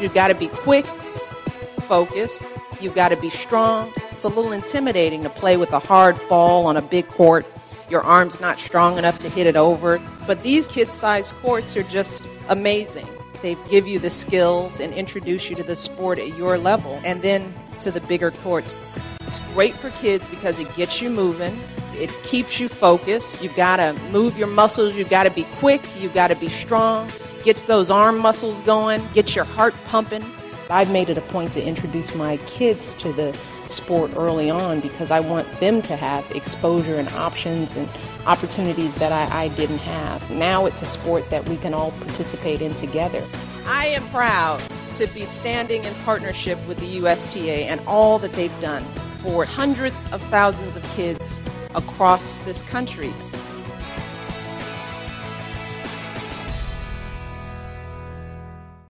You've got to be quick, focused. You've got to be strong. It's a little intimidating to play with a hard ball on a big court. Your arm's not strong enough to hit it over. But these kid-sized courts are just amazing. They give you the skills and introduce you to the sport at your level and then to the bigger courts. It's great for kids because it gets you moving. It keeps you focused. You've got to move your muscles. You've got to be quick. You've got to be strong. Gets those arm muscles going. Gets your heart pumping. I've made it a point to introduce my kids to the sport early on because I want them to have exposure and options and opportunities that I, I didn't have. Now it's a sport that we can all participate in together. I am proud to be standing in partnership with the USTA and all that they've done for hundreds of thousands of kids across this country.